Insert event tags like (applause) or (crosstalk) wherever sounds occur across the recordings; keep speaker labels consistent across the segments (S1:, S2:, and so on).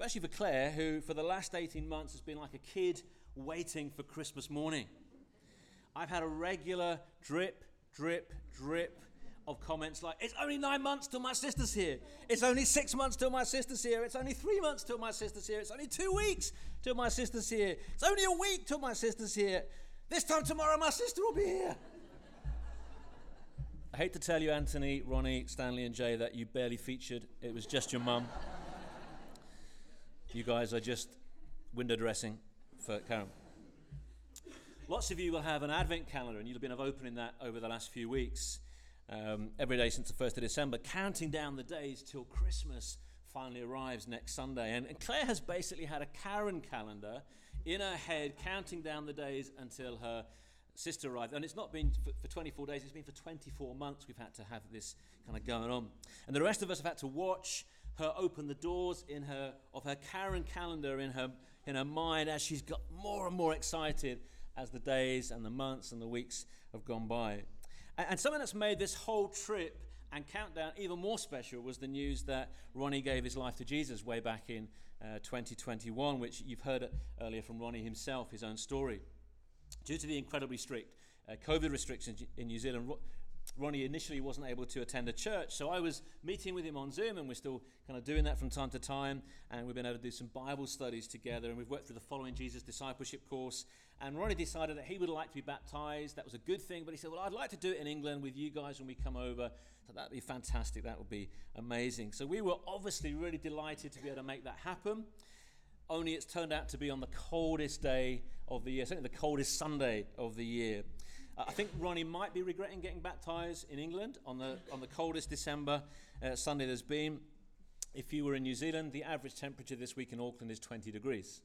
S1: especially for Claire, who for the last 18 months has been like a kid waiting for Christmas morning. I've had a regular drip, drip, drip of comments like, It's only nine months till my sister's here. It's only six months till my sister's here. It's only three months till my sister's here. It's only two weeks till my sister's here. It's only a week till my sister's here. This time tomorrow, my sister will be here. (laughs) I hate to tell you, Anthony, Ronnie, Stanley, and Jay, that you barely featured. It was just your mum. You guys are just window dressing for Karen. Lots of you will have an advent calendar, and you'll have been opening that over the last few weeks. Um, every day since the 1st of December, counting down the days till Christmas finally arrives next Sunday. And, and Claire has basically had a Karen calendar in her head, counting down the days until her sister arrived. And it's not been for, for 24 days, it's been for 24 months we've had to have this kind of going on. And the rest of us have had to watch her open the doors in her of her Karen calendar in her in her mind as she's got more and more excited as the days and the months and the weeks have gone by. And, and something that's made this whole trip and countdown even more special was the news that Ronnie gave his life to Jesus way back in uh, 2021, which you've heard earlier from Ronnie himself, his own story. Due to the incredibly strict uh, COVID restrictions in New Zealand, Ronnie initially wasn't able to attend a church, so I was meeting with him on Zoom, and we're still kind of doing that from time to time. And we've been able to do some Bible studies together, and we've worked through the Following Jesus discipleship course. And Ronnie decided that he would like to be baptized. That was a good thing, but he said, "Well, I'd like to do it in England with you guys when we come over. So that'd be fantastic. That would be amazing." So we were obviously really delighted to be able to make that happen. Only it's turned out to be on the coldest day of the year, certainly the coldest Sunday of the year. I think Ronnie might be regretting getting baptized in England on the, on the coldest December uh, Sunday there's been. If you were in New Zealand, the average temperature this week in Auckland is 20 degrees,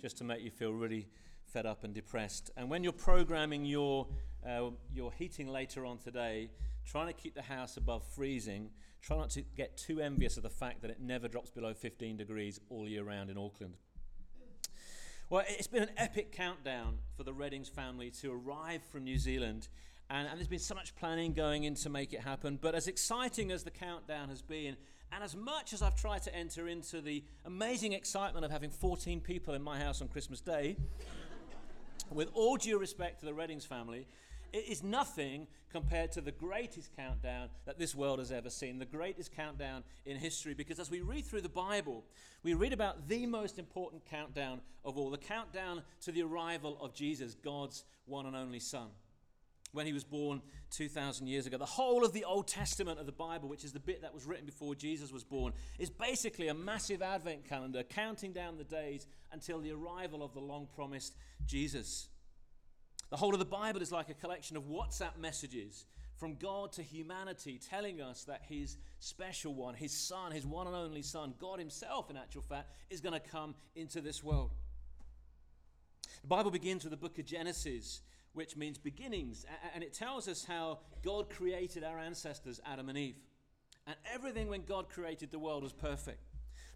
S1: just to make you feel really fed up and depressed. And when you're programming your, uh, your heating later on today, trying to keep the house above freezing, try not to get too envious of the fact that it never drops below 15 degrees all year round in Auckland. Well, it's been an epic countdown for the Reddings family to arrive from New Zealand. And, and, there's been so much planning going in to make it happen. But as exciting as the countdown has been, and as much as I've tried to enter into the amazing excitement of having 14 people in my house on Christmas Day, with all due respect to the Reddings family, it is nothing compared to the greatest countdown that this world has ever seen, the greatest countdown in history. Because as we read through the Bible, we read about the most important countdown of all the countdown to the arrival of Jesus, God's one and only Son. When he was born 2,000 years ago. The whole of the Old Testament of the Bible, which is the bit that was written before Jesus was born, is basically a massive advent calendar counting down the days until the arrival of the long promised Jesus. The whole of the Bible is like a collection of WhatsApp messages from God to humanity, telling us that His special one, His Son, His one and only Son, God Himself, in actual fact, is going to come into this world. The Bible begins with the book of Genesis, which means beginnings, and it tells us how God created our ancestors, Adam and Eve. And everything when God created the world was perfect.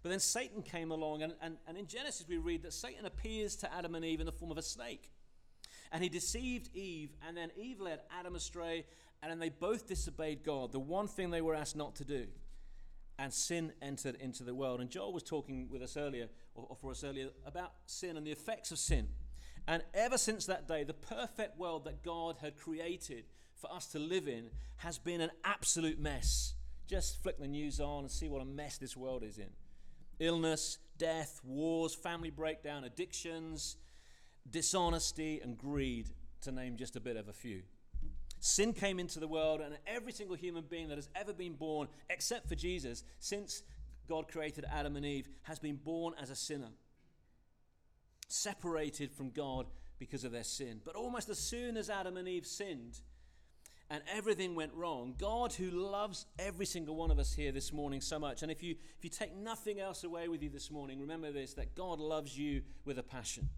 S1: But then Satan came along, and, and, and in Genesis we read that Satan appears to Adam and Eve in the form of a snake. And he deceived Eve, and then Eve led Adam astray, and then they both disobeyed God, the one thing they were asked not to do. And sin entered into the world. And Joel was talking with us earlier, or for us earlier, about sin and the effects of sin. And ever since that day, the perfect world that God had created for us to live in has been an absolute mess. Just flick the news on and see what a mess this world is in illness, death, wars, family breakdown, addictions, dishonesty, and greed, to name just a bit of a few. Sin came into the world, and every single human being that has ever been born, except for Jesus, since God created Adam and Eve, has been born as a sinner, separated from God because of their sin. But almost as soon as Adam and Eve sinned, and everything went wrong, God, who loves every single one of us here this morning so much, and if you, if you take nothing else away with you this morning, remember this that God loves you with a passion.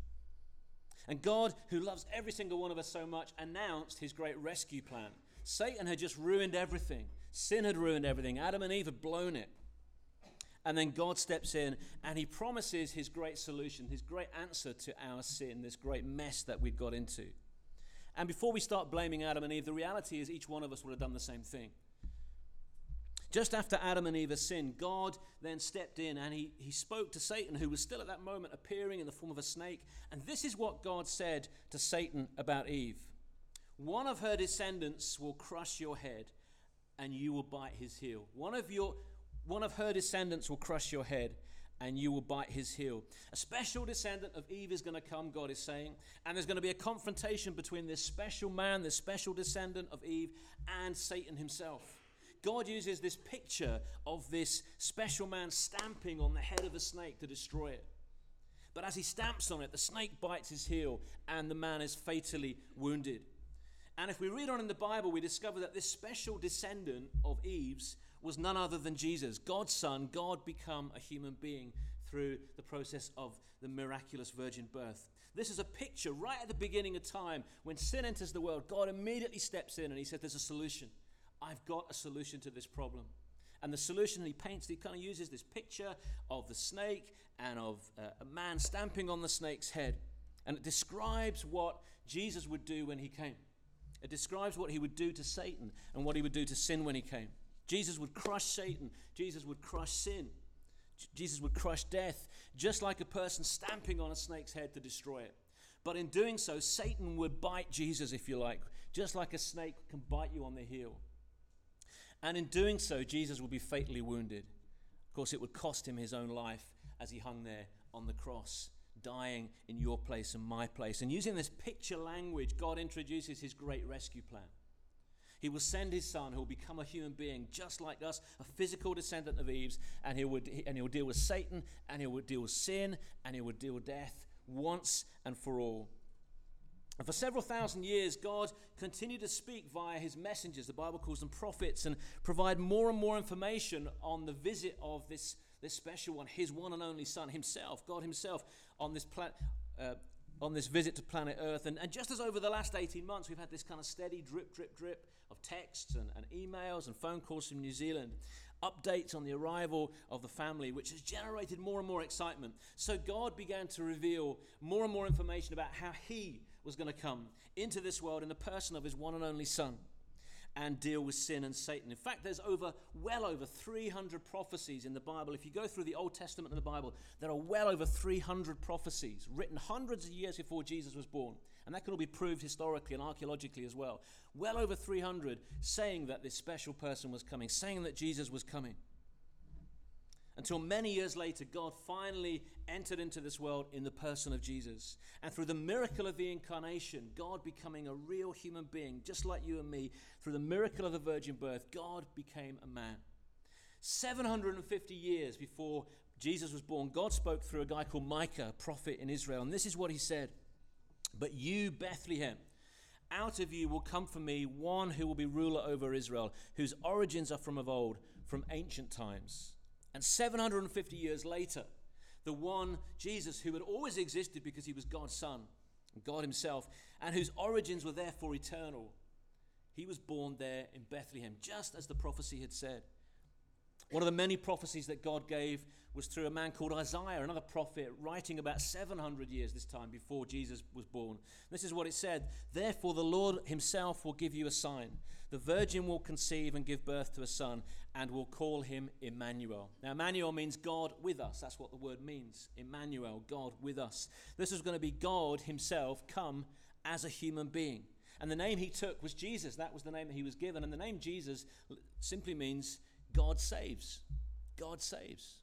S1: And God, who loves every single one of us so much, announced his great rescue plan. Satan had just ruined everything, sin had ruined everything, Adam and Eve had blown it. And then God steps in and he promises his great solution, his great answer to our sin, this great mess that we've got into. And before we start blaming Adam and Eve, the reality is each one of us would have done the same thing. Just after Adam and Eve sinned, God then stepped in and he, he spoke to Satan, who was still at that moment appearing in the form of a snake. And this is what God said to Satan about Eve One of her descendants will crush your head, and you will bite his heel. One of, your, one of her descendants will crush your head, and you will bite his heel. A special descendant of Eve is going to come, God is saying, and there's going to be a confrontation between this special man, this special descendant of Eve, and Satan himself. God uses this picture of this special man stamping on the head of a snake to destroy it. But as he stamps on it, the snake bites his heel and the man is fatally wounded. And if we read on in the Bible, we discover that this special descendant of Eve's was none other than Jesus, God's son, God become a human being through the process of the miraculous virgin birth. This is a picture right at the beginning of time when sin enters the world. God immediately steps in and he said, There's a solution. I've got a solution to this problem. And the solution he paints, he kind of uses this picture of the snake and of uh, a man stamping on the snake's head. And it describes what Jesus would do when he came. It describes what he would do to Satan and what he would do to sin when he came. Jesus would crush Satan, Jesus would crush sin, Jesus would crush death, just like a person stamping on a snake's head to destroy it. But in doing so, Satan would bite Jesus, if you like, just like a snake can bite you on the heel. And in doing so, Jesus would be fatally wounded. Of course, it would cost him his own life as he hung there on the cross, dying in your place and my place. And using this picture language, God introduces his great rescue plan. He will send his son who will become a human being just like us, a physical descendant of Eve's, and he would and he will deal with Satan, and he will deal with sin, and he will deal with death once and for all. And for several thousand years, God continued to speak via his messengers, the Bible calls them prophets, and provide more and more information on the visit of this, this special one, his one and only Son, himself, God himself, on this, pla- uh, on this visit to planet Earth. And, and just as over the last 18 months, we've had this kind of steady drip, drip, drip of texts and, and emails and phone calls from New Zealand, updates on the arrival of the family, which has generated more and more excitement. So God began to reveal more and more information about how He was going to come into this world in the person of his one and only Son and deal with sin and Satan. In fact, there's over well over 300 prophecies in the Bible. If you go through the Old Testament and the Bible, there are well over 300 prophecies written hundreds of years before Jesus was born. And that can all be proved historically and archaeologically as well. Well over 300 saying that this special person was coming, saying that Jesus was coming. Until many years later, God finally entered into this world in the person of Jesus. And through the miracle of the incarnation, God becoming a real human being, just like you and me, through the miracle of the virgin birth, God became a man. 750 years before Jesus was born, God spoke through a guy called Micah, a prophet in Israel. And this is what he said But you, Bethlehem, out of you will come for me one who will be ruler over Israel, whose origins are from of old, from ancient times. And 750 years later, the one Jesus who had always existed because he was God's Son, God Himself, and whose origins were therefore eternal, he was born there in Bethlehem, just as the prophecy had said. One of the many prophecies that God gave was through a man called Isaiah, another prophet, writing about 700 years this time before Jesus was born. This is what it said Therefore, the Lord himself will give you a sign. The virgin will conceive and give birth to a son, and will call him Emmanuel. Now, Emmanuel means God with us. That's what the word means. Emmanuel, God with us. This is going to be God himself come as a human being. And the name he took was Jesus. That was the name that he was given. And the name Jesus simply means God saves. God saves.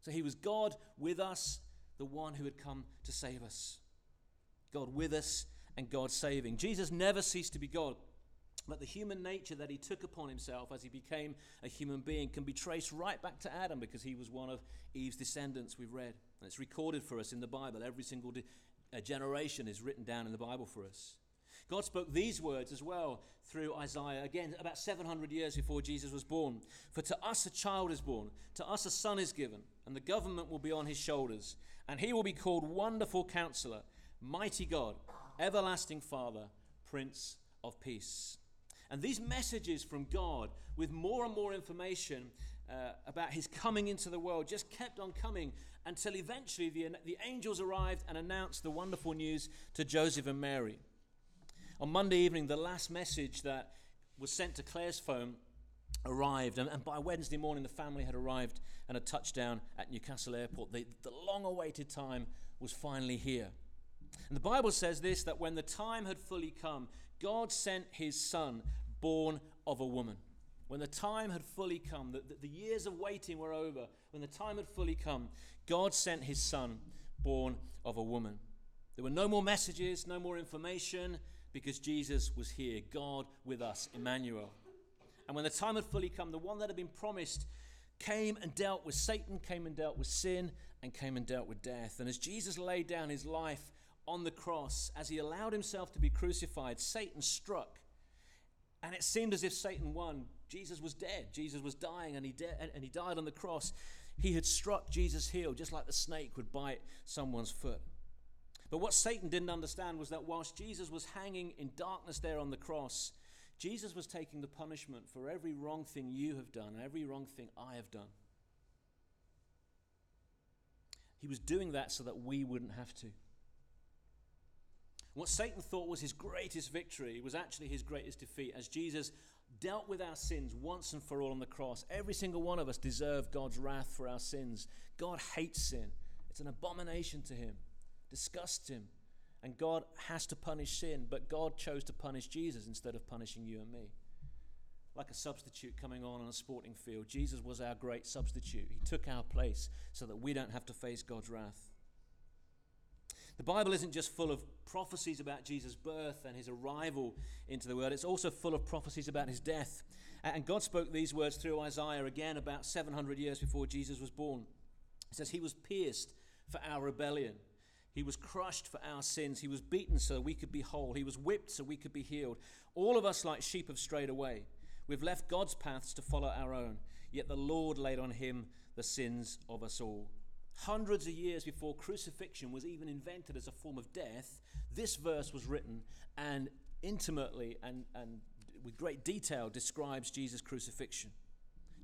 S1: So he was God with us, the one who had come to save us. God with us and God saving. Jesus never ceased to be God. But the human nature that he took upon himself as he became a human being can be traced right back to Adam because he was one of Eve's descendants, we've read. And it's recorded for us in the Bible. Every single de- uh, generation is written down in the Bible for us. God spoke these words as well through Isaiah, again, about 700 years before Jesus was born. For to us a child is born, to us a son is given, and the government will be on his shoulders. And he will be called Wonderful Counselor, Mighty God, Everlasting Father, Prince of Peace. And these messages from God, with more and more information uh, about his coming into the world, just kept on coming until eventually the, the angels arrived and announced the wonderful news to Joseph and Mary. On Monday evening, the last message that was sent to Claire's phone arrived. And, and, by Wednesday morning, the family had arrived and a touchdown at Newcastle Airport. The, the long awaited time was finally here. And the Bible says this that when the time had fully come, God sent his son, born of a woman. When the time had fully come, the, the, the years of waiting were over, when the time had fully come, God sent his son, born of a woman. There were no more messages, no more information, because Jesus was here, God with us, Emmanuel. And when the time had fully come, the one that had been promised came and dealt with Satan, came and dealt with sin, and came and dealt with death. And as Jesus laid down his life on the cross, as he allowed himself to be crucified, Satan struck. And it seemed as if Satan won. Jesus was dead. Jesus was dying, and he, de- and he died on the cross. He had struck Jesus' heel, just like the snake would bite someone's foot. But what Satan didn't understand was that whilst Jesus was hanging in darkness there on the cross, Jesus was taking the punishment for every wrong thing you have done, and every wrong thing I have done. He was doing that so that we wouldn't have to. What Satan thought was his greatest victory was actually his greatest defeat as Jesus dealt with our sins once and for all on the cross. Every single one of us deserved God's wrath for our sins. God hates sin, it's an abomination to him, disgusts him. And God has to punish sin, but God chose to punish Jesus instead of punishing you and me. Like a substitute coming on on a sporting field, Jesus was our great substitute. He took our place so that we don't have to face God's wrath. The Bible isn't just full of prophecies about Jesus' birth and his arrival into the world, it's also full of prophecies about his death. And God spoke these words through Isaiah again about 700 years before Jesus was born. He says, He was pierced for our rebellion. He was crushed for our sins. He was beaten so we could be whole. He was whipped so we could be healed. All of us, like sheep, have strayed away. We've left God's paths to follow our own, yet the Lord laid on him the sins of us all. Hundreds of years before crucifixion was even invented as a form of death, this verse was written and intimately and, and with great detail describes Jesus' crucifixion.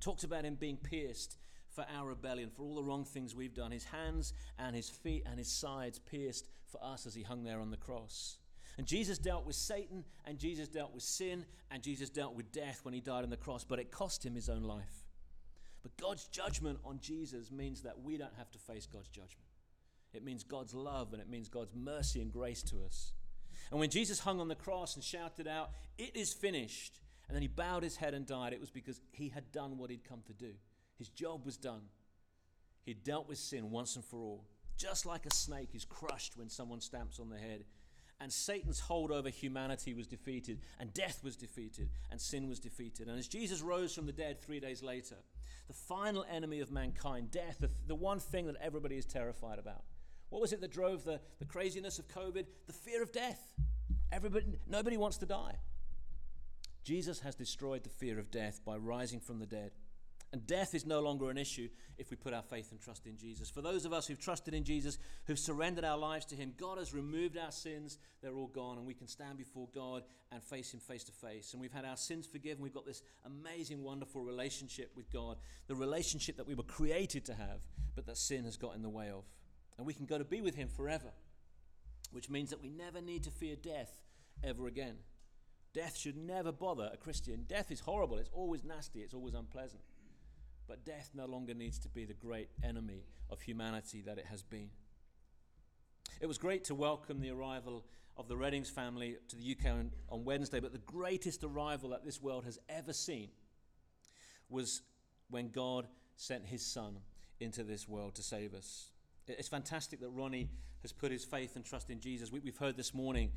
S1: Talks about him being pierced for our rebellion, for all the wrong things we've done. His hands and his feet and his sides pierced for us as he hung there on the cross. And Jesus dealt with Satan, and Jesus dealt with sin, and Jesus dealt with death when he died on the cross, but it cost him his own life. God's judgment on Jesus means that we don't have to face God's judgment. It means God's love and it means God's mercy and grace to us. And when Jesus hung on the cross and shouted out, It is finished, and then he bowed his head and died, it was because he had done what he'd come to do. His job was done. He dealt with sin once and for all. Just like a snake is crushed when someone stamps on the head, and Satan's hold over humanity was defeated, and death was defeated, and sin was defeated. And as Jesus rose from the dead three days later, the final enemy of mankind, death, the, the one thing that everybody is terrified about. What was it that drove the, the craziness of COVID? The fear of death. Everybody, nobody wants to die. Jesus has destroyed the fear of death by rising from the dead. And death is no longer an issue if we put our faith and trust in Jesus. For those of us who've trusted in Jesus, who've surrendered our lives to Him, God has removed our sins. They're all gone, and we can stand before God and face Him face to face. And we've had our sins forgiven. We've got this amazing, wonderful relationship with God, the relationship that we were created to have, but that sin has got in the way of. And we can go to be with Him forever, which means that we never need to fear death ever again. Death should never bother a Christian. Death is horrible, it's always nasty, it's always unpleasant. But death no longer needs to be the great enemy of humanity that it has been. It was great to welcome the arrival of the Reddings family to the UK on, on Wednesday, but the greatest arrival that this world has ever seen was when God sent his son into this world to save us. It's fantastic that Ronnie has put his faith and trust in Jesus. We, have heard this morning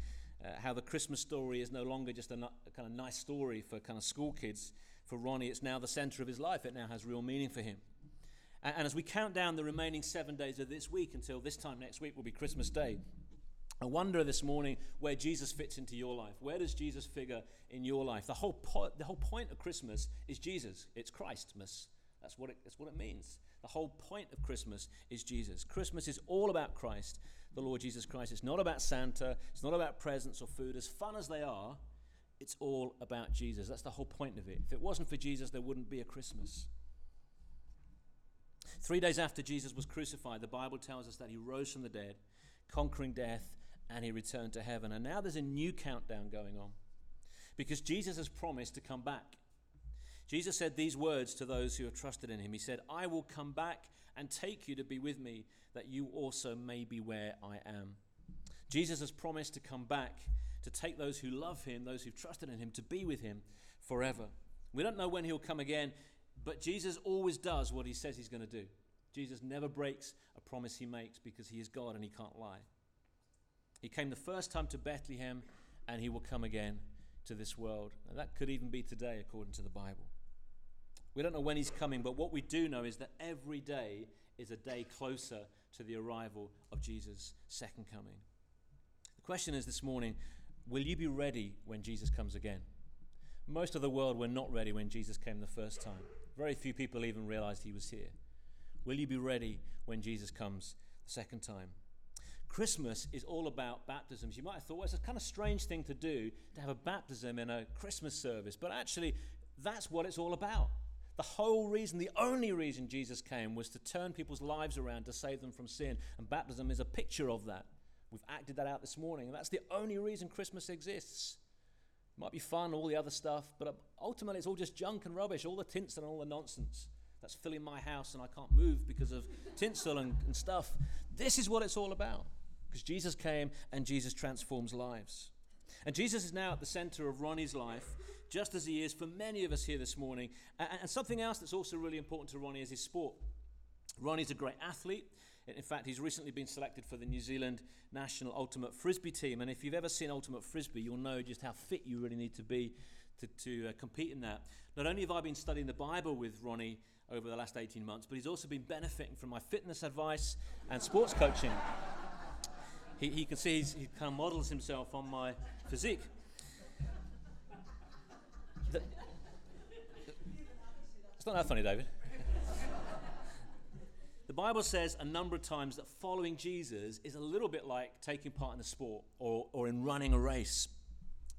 S1: uh, how the Christmas story is no longer just a, a kind of nice story for kind of school kids for Ronnie, it's now the center of his life. It now has real meaning for him. And, and as we count down the remaining seven days of this week until this time next week will be Christmas Day, I wonder this morning where Jesus fits into your life. Where does Jesus figure in your life? The whole, po- the whole point of Christmas is Jesus. It's Christmas. That's what, it, that's what it means. The whole point of Christmas is Jesus. Christmas is all about Christ, the Lord Jesus Christ. It's not about Santa. It's not about presents or food. As fun as they are, it's all about Jesus. That's the whole point of it. If it wasn't for Jesus, there wouldn't be a Christmas. Three days after Jesus was crucified, the Bible tells us that he rose from the dead, conquering death, and he returned to heaven. And now there's a new countdown going on because Jesus has promised to come back. Jesus said these words to those who have trusted in him. He said, I will come back and take you to be with me, that you also may be where I am. Jesus has promised to come back to take those who love him, those who've trusted in him, to be with him forever. We don't know when he'll come again, but Jesus always does what he says he's going to do. Jesus never breaks a promise he makes because he is God and he can't lie. He came the first time to Bethlehem, and he will come again to this world. And that could even be today, according to the Bible. We don't know when he's coming, but what we do know is that every day is a day closer to the arrival of Jesus' second coming. The question is this morning will you be ready when Jesus comes again? Most of the world were not ready when Jesus came the first time. Very few people even realized he was here. Will you be ready when Jesus comes the second time? Christmas is all about baptisms. You might have thought, well, it's a kind of strange thing to do to have a baptism in a Christmas service, but actually, that's what it's all about. The whole reason, the only reason Jesus came was to turn people's lives around to save them from sin. And baptism is a picture of that. We've acted that out this morning. And that's the only reason Christmas exists. It might be fun, all the other stuff, but ultimately it's all just junk and rubbish, all the tinsel and all the nonsense. That's filling my house and I can't move because of (laughs) tinsel and, and stuff. This is what it's all about. Because Jesus came and Jesus transforms lives. And Jesus is now at the center of Ronnie's life just as he is for many of us here this morning. And, and something else that's also really important to Ronnie is his sport. Ronnie's a great athlete. In fact, he's recently been selected for the New Zealand national ultimate frisbee team. And if you've ever seen ultimate frisbee, you'll know just how fit you really need to be to, to uh, compete in that. Not only have I been studying the Bible with Ronnie over the last 18 months, but he's also been benefiting from my fitness advice and sports coaching. he, he can see he kind of models himself on my physique. It's not that funny, David. The Bible says a number of times that following Jesus is a little bit like taking part in a sport or, or in running a race.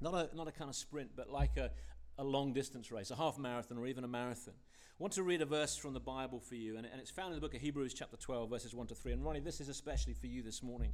S1: Not a, not a kind of sprint, but like a, a long distance race, a half marathon or even a marathon. I want to read a verse from the Bible for you, and, and it's found in the book of Hebrews, chapter 12, verses 1 to 3. And Ronnie, this is especially for you this morning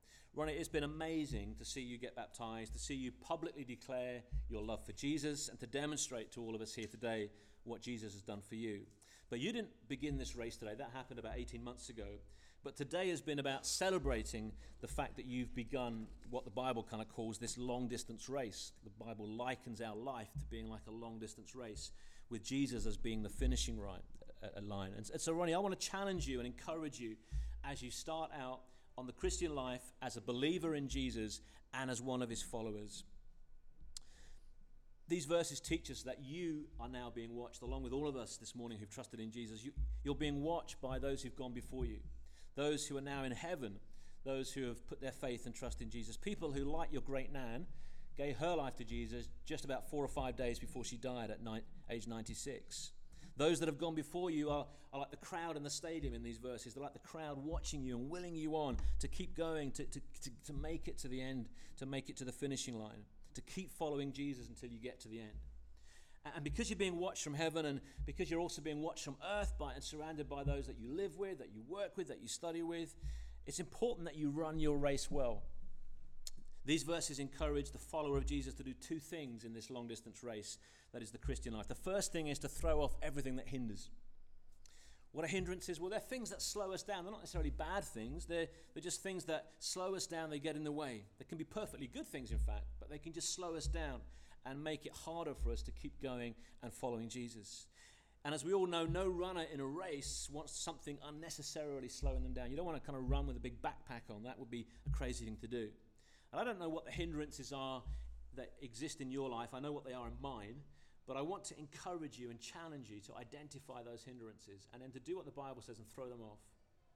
S1: Ronnie, it's been amazing to see you get baptized, to see you publicly declare your love for Jesus, and to demonstrate to all of us here today what Jesus has done for you. But you didn't begin this race today, that happened about 18 months ago. But today has been about celebrating the fact that you've begun what the Bible kind of calls this long distance race. The Bible likens our life to being like a long distance race, with Jesus as being the finishing uh, line. And so, Ronnie, I want to challenge you and encourage you as you start out on the Christian life as a believer in Jesus and as one of his followers. These verses teach us that you are now being watched, along with all of us this morning who've trusted in Jesus. You, you're being watched by those who've gone before you, those who are now in heaven, those who have put their faith and trust in Jesus. People who, like your great Nan, gave her life to Jesus just about four or five days before she died at ni- age 96. Those that have gone before you are, are like the crowd in the stadium in these verses. They're like the crowd watching you and willing you on to keep going, to, to, to, to make it to the end, to make it to the finishing line, to keep following Jesus until you get to the end. And because you're being watched from heaven and because you're also being watched from earth by, and surrounded by those that you live with, that you work with, that you study with, it's important that you run your race well. These verses encourage the follower of Jesus to do two things in this long distance race that is the Christian life. The first thing is to throw off everything that hinders. What are hindrances? Well, they're things that slow us down. They're not necessarily bad things, they're, they're just things that slow us down, they get in the way. They can be perfectly good things, in fact, but they can just slow us down and make it harder for us to keep going and following Jesus. And as we all know, no runner in a race wants something unnecessarily slowing them down. You don't want to kind of run with a big backpack on. That would be a crazy thing to do. And I don't know what the hindrances are that exist in your life. I know what they are in mine. But I want to encourage you and challenge you to identify those hindrances and then to do what the Bible says and throw them off.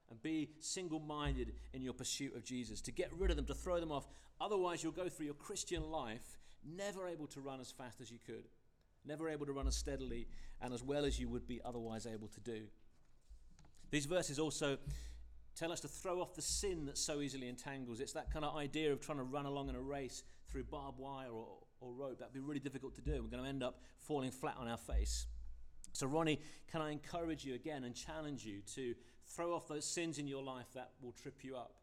S1: And be single minded in your pursuit of Jesus, to get rid of them, to throw them off. Otherwise, you'll go through your Christian life never able to run as fast as you could, never able to run as steadily and as well as you would be otherwise able to do. These verses also tell us to throw off the sin that so easily entangles. It's that kind of idea of trying to run along in a race through barbed wire or, or rope. That'd be really difficult to do. We're going to end up falling flat on our face. So, Ronnie, can I encourage you again and challenge you to throw off those sins in your life that will trip you up,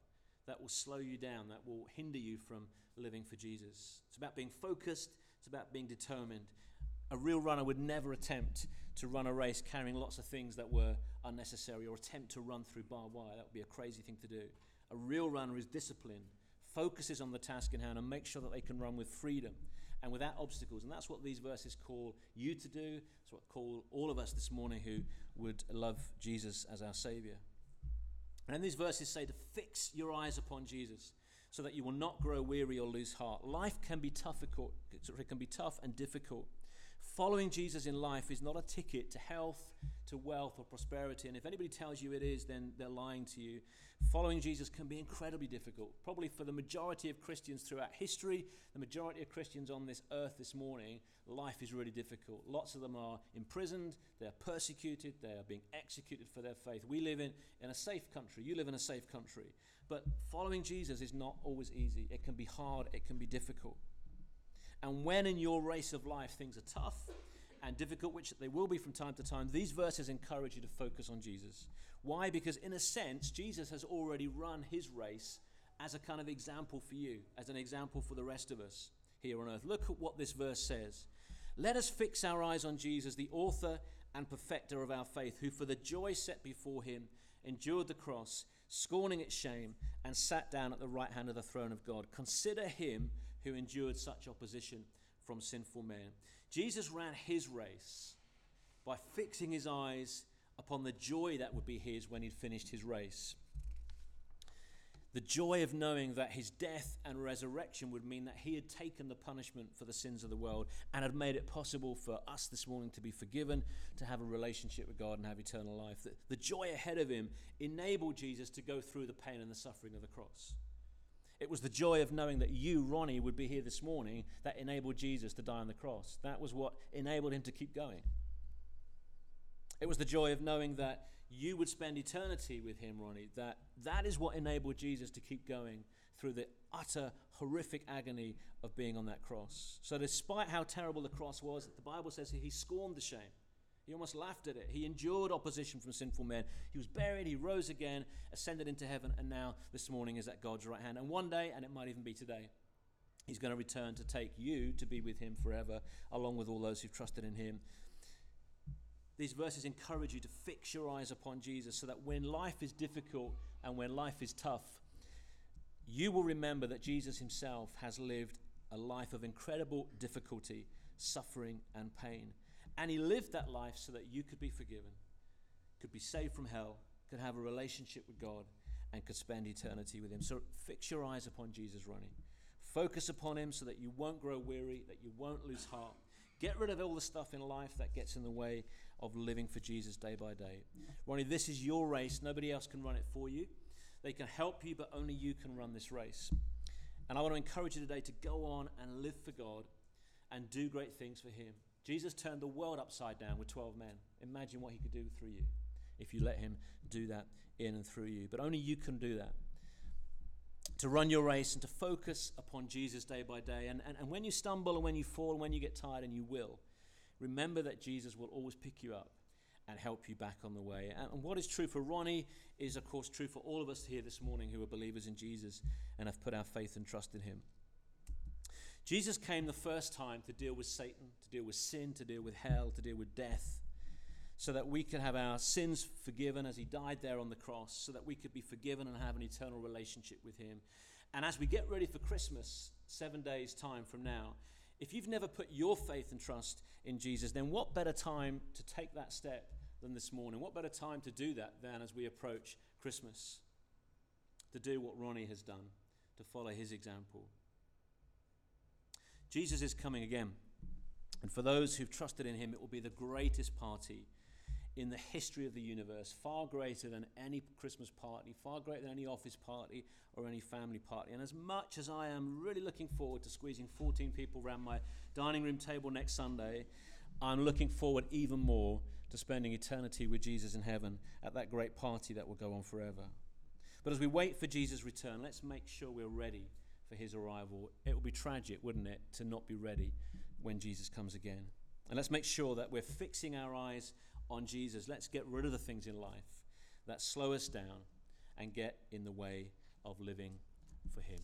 S1: that will slow you down, that will hinder you from living for Jesus? It's about being focused, it's about being determined. A real runner would never attempt to run a race carrying lots of things that were unnecessary or attempt to run through barbed wire. That would be a crazy thing to do. A real runner is disciplined, focuses on the task in hand, and makes sure that they can run with freedom and without obstacles. And that's what these verses call you to do. It's what call all of us this morning who would love Jesus as our Savior. And these verses say to fix your eyes upon Jesus so that you will not grow weary or lose heart. Life can be tough, it can be tough and difficult. Following Jesus in life is not a ticket to health, to wealth, or prosperity. And if anybody tells you it is, then they're lying to you. Following Jesus can be incredibly difficult. Probably for the majority of Christians throughout history, the majority of Christians on this earth this morning, life is really difficult. Lots of them are imprisoned, they are persecuted, they are being executed for their faith. We live in, in a safe country. You live in a safe country. But following Jesus is not always easy. It can be hard, it can be difficult. And when in your race of life things are tough and difficult, which they will be from time to time, these verses encourage you to focus on Jesus. Why? Because in a sense, Jesus has already run his race as a kind of example for you, as an example for the rest of us here on earth. Look at what this verse says. Let us fix our eyes on Jesus, the author and perfecter of our faith, who for the joy set before him endured the cross, scorning its shame, and sat down at the right hand of the throne of God. Consider him who endured such opposition from sinful men. Jesus ran his race by fixing his eyes upon the joy that would be his when he'd finished his race. The joy of knowing that his death and resurrection would mean that he had taken the punishment for the sins of the world and had made it possible for us this morning to be forgiven, to have a relationship with God and have eternal life. The, joy ahead of him enabled Jesus to go through the pain and the suffering of the cross. It was the joy of knowing that you, Ronnie, would be here this morning that enabled Jesus to die on the cross. That was what enabled him to keep going. It was the joy of knowing that you would spend eternity with him, Ronnie. That that is what enabled Jesus to keep going through the utter horrific agony of being on that cross. So despite how terrible the cross was, the Bible says he scorned the shame. He almost laughed at it. He endured opposition from sinful men. He was buried, he rose again, ascended into heaven, and now this morning is at God's right hand. And one day, and it might even be today, he's going to return to take you to be with him forever, along with all those who've trusted in him these verses encourage you to fix your eyes upon Jesus so that when life is difficult and when life is tough, you will remember that Jesus himself has lived a life of incredible difficulty, suffering, and pain. And he lived that life so that you could be forgiven, could be saved from hell, could have a relationship with God, and could spend eternity with him. So fix your eyes upon Jesus, Ronnie. Focus upon him so that you won't grow weary, that you won't lose heart. Get rid of all the stuff in life that gets in the way of living for Jesus day by day. Ronnie, this is your race. Nobody else can run it for you. They can help you, but only you can run this race. And I want to encourage you today to go on and live for God and do great things for Him. Jesus turned the world upside down with 12 men. Imagine what He could do through you if you let Him do that in and through you. But only you can do that. To run your race and to focus upon Jesus day by day. And, and, and when you stumble and when you fall and when you get tired, and you will, remember that Jesus will always pick you up and help you back on the way. And what is true for Ronnie is, of course, true for all of us here this morning who are believers in Jesus and have put our faith and trust in him. Jesus came the first time to deal with Satan, to deal with sin, to deal with hell, to deal with death, so that we could have our sins forgiven as he died there on the cross, so that we could be forgiven and have an eternal relationship with him. And as we get ready for Christmas, seven days' time from now, if you've never put your faith and trust in Jesus, then what better time to take that step than this morning? What better time to do that than as we approach Christmas? To do what Ronnie has done, to follow his example. Jesus is coming again. And for those who've trusted in him, it will be the greatest party in the history of the universe, far greater than any Christmas party, far greater than any office party or any family party. And as much as I am really looking forward to squeezing 14 people around my dining room table next Sunday, I'm looking forward even more to spending eternity with Jesus in heaven at that great party that will go on forever. But as we wait for Jesus' return, let's make sure we're ready for his arrival. It would be tragic, wouldn't it, to not be ready when Jesus comes again. And let's make sure that we're fixing our eyes on Jesus. Let's get rid of the things in life that slow us down and get in the way of living for him.